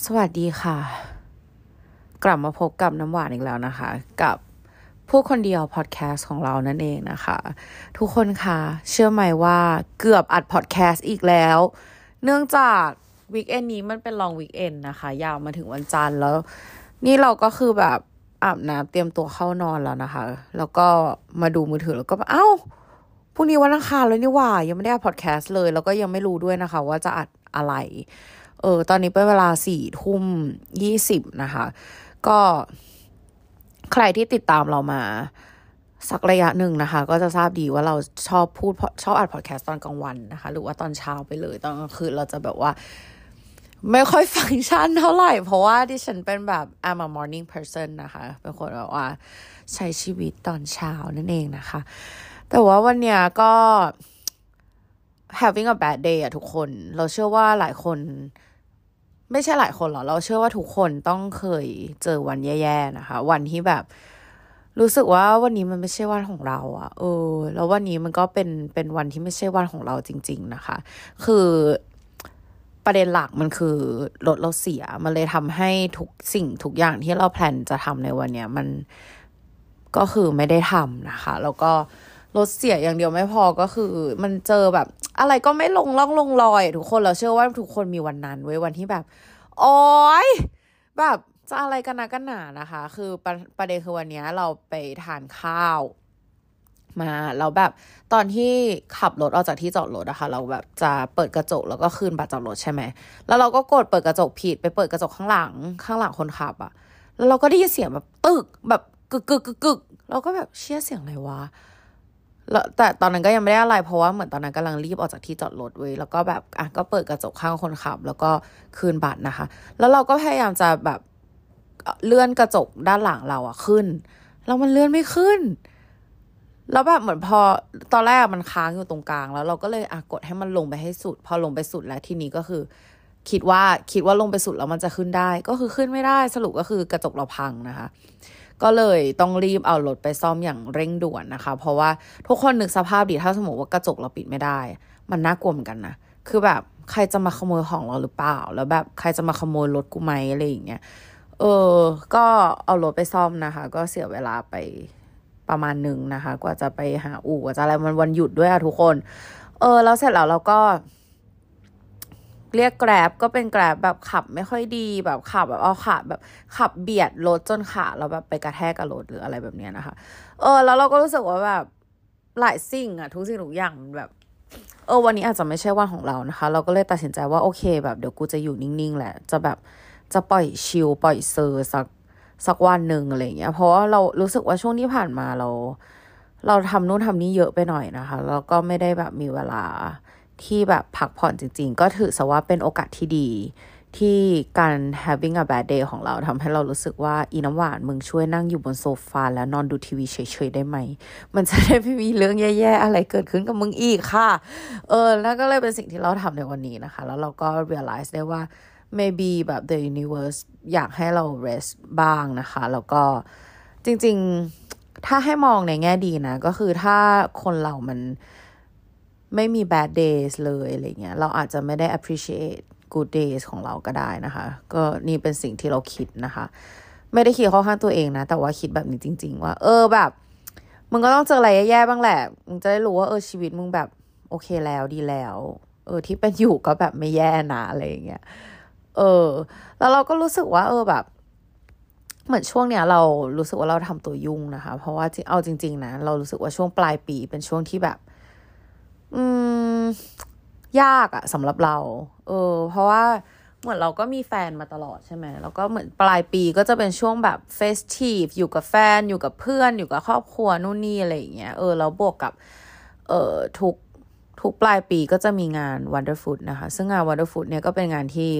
สวัสดีค่ะ กลับมาพบกับน้ำหวานอีกแล้วนะคะ กับพูดคนเดียวพอดแคสต์ของเรานั่นเองนะคะ ทุกคนคะเชื่อไหมว่าเกือบอัดพอดแคสต์อีกแล้ว เนื่องจาก weekend นี้มันเป็น long weekend นะคะ ยาวมาถึงวันจันทร์แล้ว นี่เราก็คือแบบอาบน้ำเตรียมตัวเข้านอนแล้วนะคะ แล้วก็มาดูมือถือแล้วก็เอ้าพรุ่งนี้วันอังคารเลยนี่หว่า ยังไม่ได้อัดพอดแคสต์เลย แล้วก็ยังไม่รู้ด้วยนะคะ ว่าจะอัดอะไร เออ ตอนนี้เป็นเวลาสี่ทุ่มยี่สิบนะคะ ก็ใครที่ติดตามเรามาสักระยะหนึ่งนะคะ ก็จะทราบดีว่าเราชอบพูดชอบอัดพอดแคสต์ตอนกลางวันนะคะ หรือว่าตอนเช้าไปเลยตอนกลางคืนเราจะแบบว่า ไม่ค่อยฟังก์ชันเท่าไหร่ เพราะว่าที่ฉันเป็นแบบ I'm a morning person นะคะ เป็นคนแบบว่าใช้ชีวิตตอนเช้านั่นเองนะคะ แต่ว่าวันเนี้ยก็ having a bad day อะทุกคน เราเชื่อว่าหลายคน ไม่ใช่หลายคนหรอกเราเชื่อว่าทุกคนต้องเคยเจอวันแย่ๆนะคะ วันที่แบบ รู้สึกว่าวันนี้มันไม่ใช่วันของเราอะเออ แล้ววันนี้มันก็เป็นเป็นวันที่ไม่ใช่วันของเราจริง ๆ นะคะ คือประเด็นหลักมันคือรถเราเสีย มันเลยทำให้ทุกสิ่งทุกอย่างที่เราแพลนจะทำในวันเนี้ยมันก็คือไม่ได้ทำนะคะ แล้วก็ รถเสียอย่างเดียวไม่พอก็คือ มันเจอแบบ อะไรก็ไม่ลงล่องลงรอยทุกคนเราเชื่อว่าทุกคนมีวันนั้นไว้วันที่แบบโอ๊ยแบบจะอะไรกันนะกันหนานะคะ คือประประเด็นคือวันนี้เราไปทานข้าวมาแล้วแบบตอนที่ขับรถออกจากที่จอดรถอะคะ เราแบบจะเปิดกระจกแล้วก็คืนบัตรจอดรถใช่ไหมแล้วเราก็กดเปิดกระจกผิดไปเปิดกระจกข้างหลังข้างหลังคนขับอะแล้วเราก็ได้ยินเสียงแบบตึกแบบกึกกึกกึกกึกเราก็แบบเชี่ยเสียงอะไรวะ แล้วแต่ตอนนั้นก็ยังไม่ได้อะไรเพราะว่าเหมือนตอนนั้นกำลังรีบออกจากที่จอดรถเว้ยแล้วก็แบบอะก็เปิดกระจกข้างคนขับ แล้วก็คืนบัตรนะคะ แล้วเราก็พยายามจะแบบเลื่อนกระจกด้านหลังเราอะขึ้นแล้วมันเลื่อนไม่ขึ้น แล้วแบบเหมือนพอตอนแรกมันค้างอยู่ตรงกลาง แล้วเราก็เลยอะกดให้มันลงไปให้สุด พอลงไปสุดแล้วทีนี้ก็คือ คิดว่าคิดว่าลงไปสุดแล้วมันจะขึ้นได้ ก็คือขึ้นไม่ได้สรุปก็คือกระจกเราพังนะคะ ก็เลยต้องรีบเอารถไปซ่อมอย่างเร่งด่วนนะคะ เพราะว่าทุกคนนึกสภาพดีถ้าสมมติว่ากระจกเราปิดไม่ได้ มันน่ากลัวเหมือนกันนะคือแบบใครจะมาขโมยของเราหรือเปล่า แล้วแบบใครจะมาขโมยรถกูไหมอะไรอย่างเงี้ยเออ ก็เอารถไปซ่อมนะคะ ก็เสียเวลาไปประมาณหนึ่งนะคะ กว่าจะไปหาอู่กว่าจะอะไรมันวันหยุดด้วยอะทุกคน เออแล้วเสร็จแล้วเราก็ เรียกแกร็บก็เป็นแกร็บแบบขับไม่ค่อยดีแบบขับแบบเอาขาแบบขับเบียดรถจนขาเราแบบไปกระแทกกับรถหรืออะไรแบบเนี้ยนะคะ เออ แล้วเราก็รู้สึกว่าแบบหลายสิ่งอะทุกสิ่งทุกอย่างแบบ เออ วันนี้อาจจะไม่ใช่วันของเรานะคะ เราก็เลยตัดสินใจว่าโอเค แบบเดี๋ยวกูจะอยู่นิ่งๆแหละ จะแบบจะปล่อยชิลปล่อยเซอร์สักสักวันหนึ่งอะไรเงี้ย เพราะว่าเรารู้สึกว่าช่วงที่ผ่านมาเรา เราทำนู่นทำนี่เยอะไปหน่อยนะคะ แล้วก็ไม่ได้แบบมีเวลา ที่แบบพักผ่อนจริง ๆ ก็ถือซะว่าเป็นโอกาสที่ดี ที่การ having a bad day ของเราทำให้เรารู้สึกว่าอีน้ำหวานมึงช่วยนั่งอยู่บนโซฟาแล้วนอนดูทีวีเฉยๆได้ไหม มันจะได้ไม่มีเรื่องแย่ๆอะไรเกิดขึ้นกับมึงอีกค่ะ เออแล้วก็เลยเป็นสิ่งที่เราทำในวันนี้นะคะ แล้วเราก็ realize ได้ว่า maybe แบบ the universe อยากให้เรา rest บ้างนะคะ แล้วก็จริง ๆ ถ้าให้มองในแง่ดีนะ ก็คือถ้าคนเรามัน ไม่มี bad days เลยอะไรเงี้ยเราอาจจะไม่ได้ appreciate good days ของเราก็ได้นะคะ ก็นี่เป็นสิ่งที่เราคิดนะคะ ไม่ได้คิดข้าข้างตัวเองนะ แต่ว่าคิดแบบนี้จริง ๆ ว่า เออแบบ มึงก็ต้องเจออะไรแย่ๆบ้างแหละ มึงจะได้รู้ว่าเออชีวิตมึงแบบโอเคแล้วดีแล้ว เออที่เป็นอยู่ก็แบบไม่แย่นะอะไรอย่างเงี้ย เออ แล้วเราก็รู้สึกว่า เออแบบ เหมือนช่วงเนี้ยเรารู้สึกว่าเราทำตัวยุ่งนะคะ เพราะว่าเอาจริง ๆนะเรารู้สึกว่าช่วงปลายปีเป็นช่วงที่แบบ อืม ยากอะสำหรับเรา เออ เพราะว่าเหมือนเราก็มีแฟนมาตลอดใช่ไหมแล้วก็เหมือนปลายปีก็จะเป็นช่วงแบบเฟสทีฟอยู่กับแฟนอยู่กับเพื่อนอยู่กับครอบครัวนู่นนี่อะไรอย่างเงี้ยเออแล้วบวกกับ เอ่อทุกทุกปลายปีก็จะมีงาน Wonderfood นะคะ ซึ่งงาน Wonderfood เนี่ยก็เป็นงานที่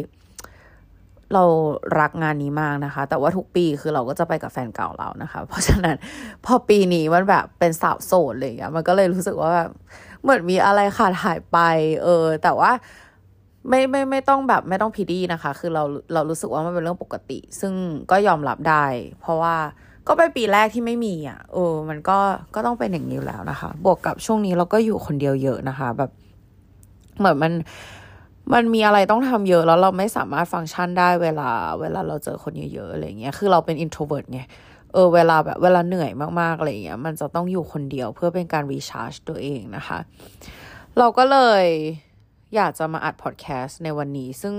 เรารักงานนี้มากนะคะ แต่ว่าทุกปีคือเราก็จะไปกับแฟนเก่าเรานะคะ เพราะฉะนั้นพอปีนี้มันแบบเป็นสาวโสดเลยอะมันก็เลยรู้สึกว่าแบบ เหมือนมีอะไรขาดหายไป เออ แต่ว่าไม่ไม่ไม่ต้องแบบไม่ต้องพีดีนะคะ คือเราเรารู้สึกว่ามันเป็นเรื่องปกติ ซึ่งก็ยอมรับได้ เพราะว่าก็เป็นปีแรกที่ไม่มีอะเออ มันก็ก็ต้องเป็นอย่างนี้แล้วนะคะ บวกกับช่วงนี้เราก็อยู่คนเดียวเยอะนะคะ แบบ เหมือนมันมันมีอะไรต้องทำเยอะแล้วเราไม่สามารถฟังก์ชันได้เวลา เวลาเราเจอคนเยอะๆอะไรเงี้ย คือเราเป็น introvert ไง เออเวลาแบบเวลาเหนื่อยมากๆอะไรเงี้ยมันจะต้องอยู่คนเดียวเพื่อเป็นการ recharge ตัวเองนะคะ เราก็เลยอยากจะมาอัดพอดแคสต์ในวันนี้ ซึ่ง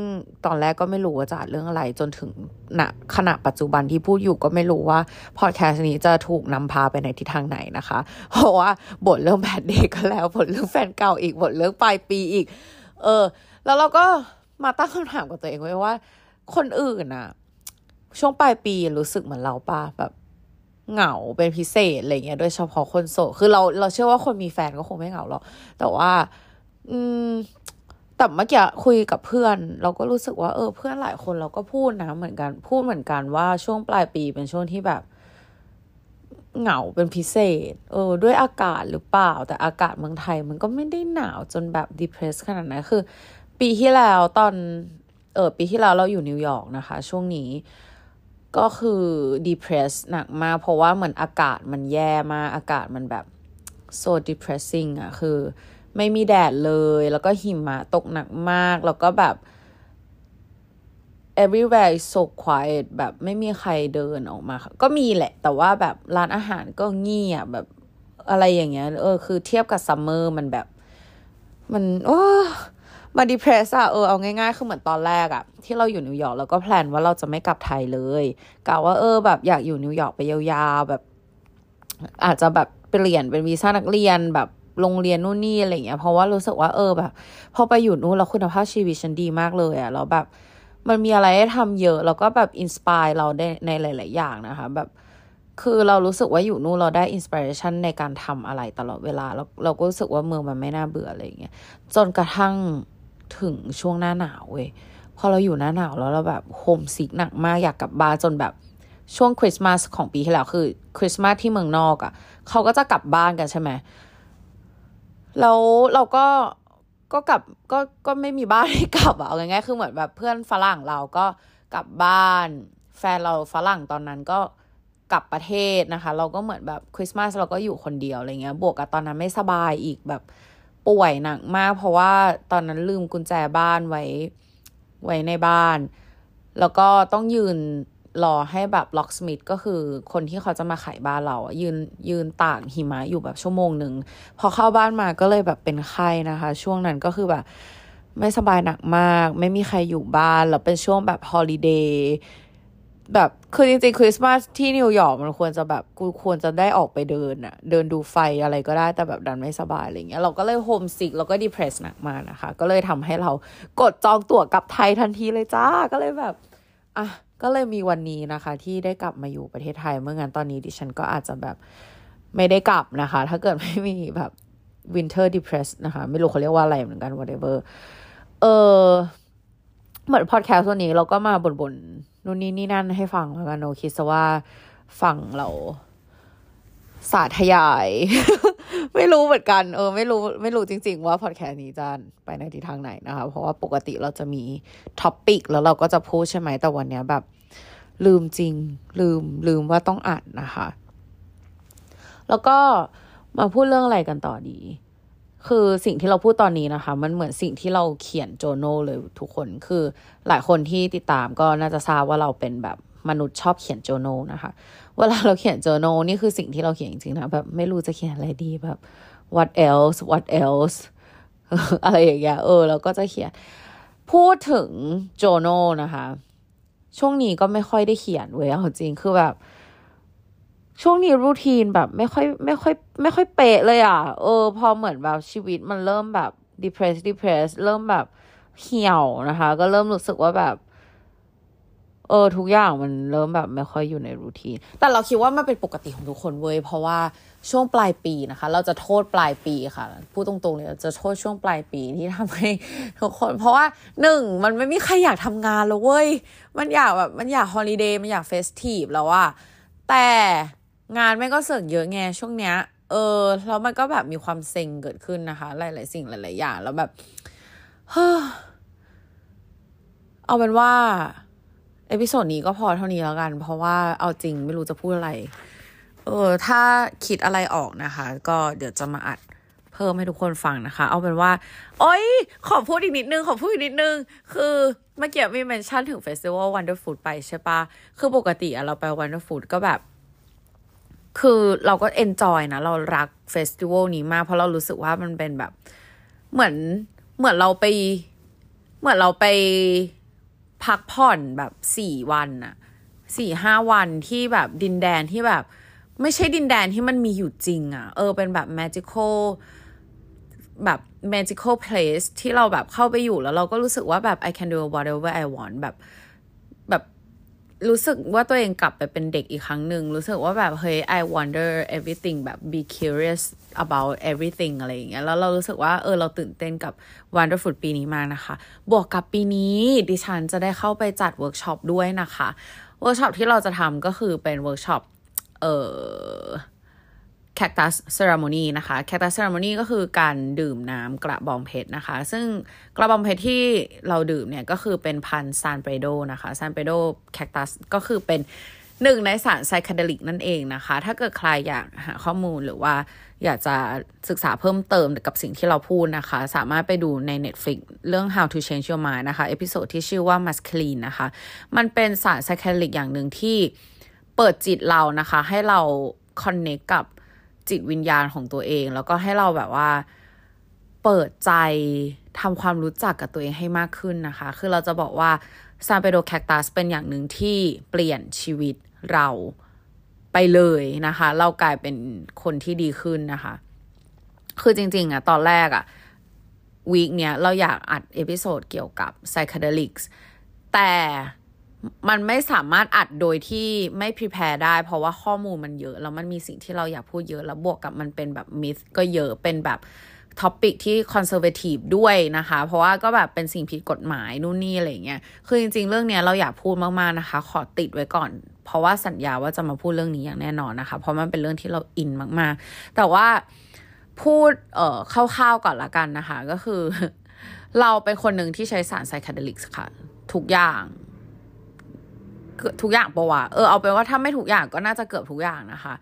ตอนแรกก็ไม่รู้ว่าจะอัดเรื่องอะไร จนถึงณขณะปัจจุบันที่พูดอยู่ก็ไม่รู้ว่าพอดแคสต์นี้จะถูกนำพาไปในทิศทางไหนนะคะ เพราะว่าบทเรื่องแบดเดย์ก็แล้วบทเรื่องแฟนเก่าอีกบทเรื่องปลายปีอีก เออ แล้วเราก็มาตั้งคำถามกับตัวเองไว้ว่า คนอื่นอะช่วงปลายปีรู้สึกเหมือนเราป่ะแบบ เหงาเป็นพิเศษอะไรเงี้ยโดยเฉพาะคนโสดคือเราเราเชื่อว่าคนมีแฟนก็คงไม่เหงาหรอกแต่ว่า อืมแต่เมื่อกี้คุยกับเพื่อน เราก็รู้สึกว่าเออเพื่อนหลายคนเราก็พูดนะเหมือนกันพูดเหมือนกันว่าช่วงปลายปีเป็นช่วงที่แบบ เหงาเป็นพิเศษ เออ ด้วยอากาศหรือเปล่า แต่อากาศเมืองไทย มันก็ไม่ได้หนาวจนแบบ depress ขนาดนั้นคือ ปีที่แล้วตอน เออปีที่แล้วเราอยู่นิวยอร์กนะคะ ช่วงนี้ ก็คือ depressed หนักมาก เพราะว่าเหมือนอากาศมันแย่มาก อากาศมันแบบ so depressing อะคือ ไม่มีแดดเลย แล้วก็หิมะตกหนักมาก แล้วก็แบบ everywhere is so quiet แบบไม่มีใครเดินออกมา ก็มีแหละ แต่ว่าแบบร้านอาหารก็เงียบแบบอะไรอย่างเงี้ย เออ คือเทียบกับ summer มันแบบ มัน โอ้ มา depress อะเออเอาง่ายๆ คือเหมือนตอนแรกอะที่เราอยู่นิวยอร์กแล้วก็ plan ว่าเราจะไม่กลับไทยเลยกะว่าเออแบบอยากอยู่นิวยอร์กไปยาวๆแบบ อาจจะแบบเปลี่ยนเป็นวีซ่านักเรียนแบบโรงเรียนนู่นนี่อะไรเงี้ยเพราะว่ารู้สึกว่าเออแบบ พอไปอยู่นู่นแล้วคุณภาพชีวิตฉันดีมากเลยอะแล้วแบบมันมีอะไรให้ทำเยอะ แล้วก็แบบ inspire เราได้ในหลาย ๆ อย่างนะคะแบบคือเรารู้สึกว่าอยู่นู่นเราได้ inspiration ในการทำอะไรตลอดเวลาแล้วเราก็รู้สึกว่าเมืองมันไม่น่าเบื่ออะไรเงี้ยจนกระทั่ง ถึงช่วงหน้าหนาวเว้ยพอเราอยู่หน้าหนาวแล้วเราแบบ homesick หนักมากอยากกลับบ้านจนแบบช่วงคริสต์มาสของปีที่แล้วคือคริสต์มาสที่เมืองนอกอะ่ะ เขาก็จะกลับบ้านกันใช่ไหมแล้วเราก็ก็กลับก็ก็ไม่มีบ้านให้กลับอะเอาง่ายๆคือเหมือนแบบเพื่อนฝรั่งเราก็กลับบ้าน แฟนเราฝรั่งตอนนั้นก็กลับประเทศนะคะ เราก็เหมือนแบบคริสต์มาสเราก็อยู่คนเดียวอะไรเงี้ย บวกกับตอนนั้นไม่สบายอีกแบบ ป่วยหนักมาก เพราะว่าตอนนั้นลืมกุญแจบ้านไว้ไว้ในบ้าน แล้วก็ต้องยืนรอให้แบบ locksmith ก็คือคนที่เขาจะมาไขบ้านเรายืนยืนตากหิมะอยู่แบบชั่วโมงหนึ่งพอเข้าบ้านมาก็เลยแบบเป็นไข้นะคะ ช่วงนั้นก็คือแบบไม่สบายหนักมาก ไม่มีใครอยู่บ้านแล้วเป็นช่วงแบบ holiday แบบคือจริงๆคริสต์มาสที่นิวยอร์กมันควรจะแบบกูควรจะได้ออกไปเดินอะเดินดูไฟอะไรก็ได้แต่แบบดันไม่สบายอะไรเงี้ยเราก็เลย homesick แล้วก็ depress หนักมากนะคะ ก็เลยทำให้เรากดจองตั๋วกลับไทยทันทีเลยจ้าก็เลยแบบอะก็เลยมีวันนี้นะคะ ที่ได้กลับมาอยู่ประเทศไทย เมื่องั้นตอนนี้ดิฉันก็อาจจะแบบไม่ได้กลับนะคะ ถ้าเกิดไม่มีแบบ winter depress นะคะ ไม่รู้เขาเรียกว่าอะไรเหมือนกัน whatever เออ เหมือนพอดแคสต์วันนี้เราก็มาบ่นๆนู่นนี่นี่นั่นให้ฟังแล้วกันเนาะคิดซะว่าฟังเราสาธยาย ไม่รู้เหมือนกัน เออ ไม่รู้ไม่รู้จริง ๆ ว่าพอดแคสต์นี้จะไปในทิศทางไหนนะคะ เพราะว่าปกติเราจะมี topic แล้วเราก็จะพูดใช่ไหมแต่วันนี้แบบ ลืมจริง ลืมลืมว่าต้องอัดนะคะ แล้วก็มาพูดเรื่องอะไรกันต่อดี คือสิ่งที่เราพูดตอนนี้นะคะ มันเหมือนสิ่งที่เราเขียนโจโนเลยทุกคนคือหลายคนที่ติดตามก็น่าจะทราบว่าเราเป็นแบบมนุษย์ชอบเขียนโจโนนะคะ เวลาเราเขียนโจโนนี่คือสิ่งที่เราเขียนจริงๆนะแบบไม่รู้จะเขียนอะไรดีแบบ what else what else อะไรอย่างเงี้ยเออเราก็จะเขียน พูดถึงโจโนนะคะ ช่วงนี้ก็ไม่ค่อยได้เขียนเว้ยเอาจริงคือแบบ ช่วงนี้รูทีนแบบไม่ค่อยไม่ค่อยไม่ค่อยเป๊ะเลยอะ เออ พอเหมือนแบบชีวิตมันเริ่มแบบ depress depress เริ่มแบบเหี่ยวนะคะ ก็เริ่มรู้สึกว่าแบบ เออ ทุกอย่างมันเริ่มแบบไม่ค่อยอยู่ใน routine แต่เราคิดว่ามันเป็นปกติของทุกคนเว้ย เพราะว่าช่วงปลายปีนะคะ เราจะโทษปลายปีค่ะ พูดตรงๆเลยจะโทษช่วงปลายปีที่ทำให้ทุกคน เพราะว่าหนึ่งมันไม่มีใครอยากทำงานแล้วเว้ย มันอยากแบบมันอยาก holiday มันอยาก festive แล้วอะแต่ งานแม่งก็เสิร์ฟเยอะไงช่วงเนี้ย เออแล้วมันก็แบบมีความเซ็งเกิดขึ้นนะคะ หลาย ๆ สิ่งหลาย ๆ อย่าง แล้วแบบเฮ้อเอาเป็นว่า episode นี้ก็พอเท่านี้แล้วกัน เพราะว่าเอาจริงไม่รู้จะพูดอะไร เออ ถ้าคิดอะไรออกนะคะ ก็เดี๋ยวจะมาอัดเพิ่มให้ทุกคนฟังนะคะ เอาเป็นว่า โอ้ยขอพูดอีกนิดนึง ขอพูดอีกนิดนึง คือเมื่อกี้มี mention ถึง festival Wonderfruit ไปใช่ปะคือปกติอะเราไป Wonderfruit ก็แบบ คือเราก็ enjoy นะ เรารัก festival นี้มาก เพราะเรารู้สึกว่ามันเป็นแบบ เหมือนเหมือนเราไป เหมือนเราไปพักผ่อนแบบสี่วันอะสี่ห้าวันที่แบบดินแดนที่แบบ ไม่ใช่ดินแดนที่มันมีอยู่จริงอะเออเป็นแบบ magical แบบ magical place ที่เราแบบเข้าไปอยู่แล้วเราก็รู้สึกว่าแบบ I can do whatever I want แบบ รู้สึกว่าตัวเองกลับไปเป็นเด็กอีกครั้งหนึ่ง รู้สึกว่าแบบเฮ้ย I wonder everything แบบ be curious about everything อะไรอย่างเงี้ยแล้วเรารู้สึกว่าเออเราตื่นเต้นกับ Wonderfruit ปีนี้มากนะคะ บวกกับปีนี้ดิฉันจะได้เข้าไปจัดเวิร์กช็อปด้วยนะคะ เวิร์กช็อปที่เราจะทำก็คือเป็นเวิร์กช็อปเอ่อ Cactus Ceremony นะคะ Cactus Ceremony ก็คือการดื่มน้ำกระบองเพชรนะคะ ซึ่งกระบองเพชรที่เราดื่มเนี่ยก็คือเป็นพันธุ์ San Pedro นะคะ San Pedro cactus ก็คือเป็นหนึ่งในสาร psychedelic นั่นเองนะคะ ถ้าเกิดใครอยากหาข้อมูลหรือว่าอยากจะศึกษาเพิ่มเติมกับสิ่งที่เราพูดนะคะ สามารถไปดูใน Netflix เรื่อง How to Change Your Mind นะคะ episode ที่ชื่อว่า Mescaline นะคะ มันเป็นสาร psychedelic อย่างหนึ่งที่เปิดจิตเรานะคะ ให้เรา connect กับ จิตวิญญาณของตัวเอง แล้วก็ให้เราแบบว่าเปิดใจทำความรู้จักกับตัวเองให้มากขึ้นนะคะ คือเราจะบอกว่า San Pedro cactus เป็นอย่างหนึ่งที่เปลี่ยนชีวิตเราไปเลยนะคะ เรากลายเป็นคนที่ดีขึ้นนะคะ คือจริง ๆอะตอนแรกอะ week เนี้ยเราอยากอัด episode เกี่ยวกับ psychedelics แต่ มันไม่สามารถอัดโดยที่ไม่ prepare ได้ เพราะว่าข้อมูลมันเยอะแล้วมันมีสิ่งที่เราอยากพูดเยอะแล้วบวกกับมันเป็นแบบ myth ก็เยอะเป็นแบบtopic ที่ conservative ด้วยนะคะ เพราะว่าก็แบบเป็นสิ่งผิดกฎหมายนู่นนี่อะไรเงี้ยคือจริง ๆ เรื่องเนี้ยเราอยากพูดมากๆนะคะ ขอติดไว้ก่อน เพราะว่าสัญญาว่าจะมาพูดเรื่องนี้อย่างแน่นอนนะคะ เพราะมันเป็นเรื่องที่เราอินมากๆ แต่ว่าพูดเอ่อคร่าวๆก่อนละกันนะคะ ก็คือ เราเป็นคนหนึ่งที่ใช้สาร psychedelics ค่ะ ทุกอย่าง ทุกอย่างปะวะเออเอาไปว่าถ้าไม่ทุกอย่างก็น่าจะเกือบทุกอย่างนะคะ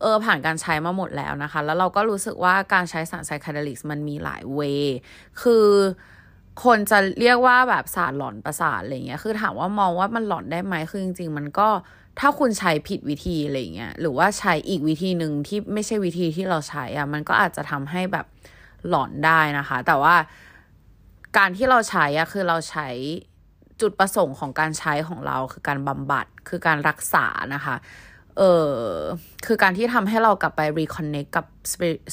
เออผ่านการใช้มาหมดแล้วนะคะ แล้วเราก็รู้สึกว่าการใช้สารไซคาเดลิกมันมีหลายเวคือคนจะเรียกว่าแบบสารหลอนประสาทอะไรเงี้ย คือถามว่ามองว่ามันหลอนได้ไหมคือจริง ๆ มันก็ถ้าคุณใช้ผิดวิธีอะไรเงี้ย หรือว่าใช้อีกวิธีหนึ่งที่ไม่ใช่วิธีที่เราใช้อะมันก็อาจจะทำให้แบบหลอนได้นะคะ แต่ว่าการที่เราใช้อะคือเราใช้ จุดประสงค์ของการใช้ของเราคือการบำบัดคือการรักษานะคะ เออคือการที่ทำให้เรากลับไป reconnect กับ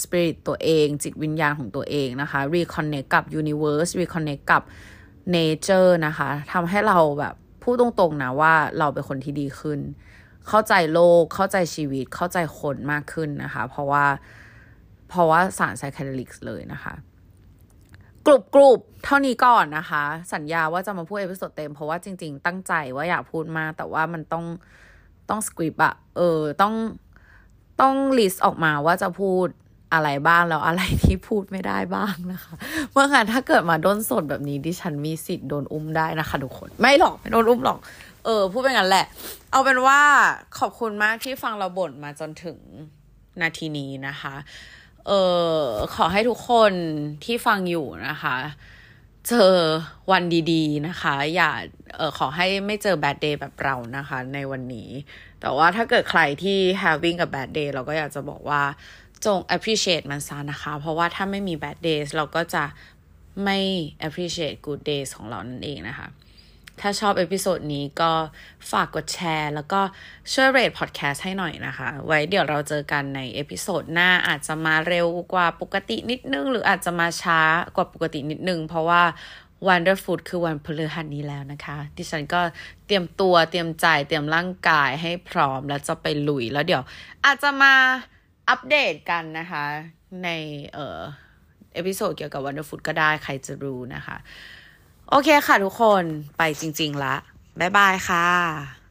spirit ตัวเอง จิตวิญญาณของตัวเองนะคะ reconnect กับ universe reconnect กับ nature นะคะทำให้เราแบบพูดตรงๆนะว่าเราเป็นคนที่ดีขึ้น เข้าใจโลก เข้าใจชีวิต เข้าใจคนมากขึ้นนะคะ เพราะว่า เพราะว่าสาร psychedelic เลยนะคะ กรุบกรุบเท่านี้ก่อนนะคะ สัญญาว่าจะมาพูด episode เต็มเพราะว่าจริง ๆ ตั้งใจว่าอยากพูดมาแต่ว่ามันต้องต้องสคริปต์อะเออต้องต้องลิสต์ออกมาว่าจะพูดอะไรบ้างแล้วอะไรที่พูดไม่ได้บ้างนะคะ เมื่อไงถ้าเกิดมาโดนสดแบบนี้ดิฉันมีสิทธิ์โดนอุ้มได้นะคะทุกคนไม่หรอกไม่โดนอุ้มหรอก เออ พูดไปงั้นแหละ เอาเป็นว่าขอบคุณมากที่ฟังเราบ่นมาจนถึงนาทีนี้นะคะ เออขอให้ทุกคนที่ฟังอยู่นะคะ เจอวันดีๆนะคะ อย่าเออขอให้ไม่เจอ bad day แบบเรานะคะ ในวันนี้ แต่ว่าถ้าเกิดใครที่ having กับ bad day เราก็อยากจะบอกว่าจง appreciate มันซะนะคะ เพราะว่าถ้าไม่มี bad days เราก็จะไม่ appreciate good days ของเรานั่นเองนะคะ ถ้าชอบ episode นี้ก็ฝากกดแชร์ แล้วก็ช่วย rate พอดแคสต์ให้หน่อยนะคะ ไว้เดี๋ยวเราเจอกันใน episode หน้าอาจจะมาเร็วกว่าปกตินิดนึง หรืออาจจะมาช้ากว่าปกตินิดนึง เพราะว่า Wonderfruit คือวันพฤหัสนี้แล้วนะคะ ดิฉันก็เตรียมตัวเตรียมใจเตรียมร่างกายให้พร้อมแล้วจะไปลุยแล้วเดี๋ยวอาจจะมาอัปเดตกันนะคะ ในเอ่อ episode เกี่ยวกับ Wonderfruit ก็ได้ใครจะรู้นะคะ โอเคค่ะทุกคนไปจริงๆละบ๊ายบายค่ะ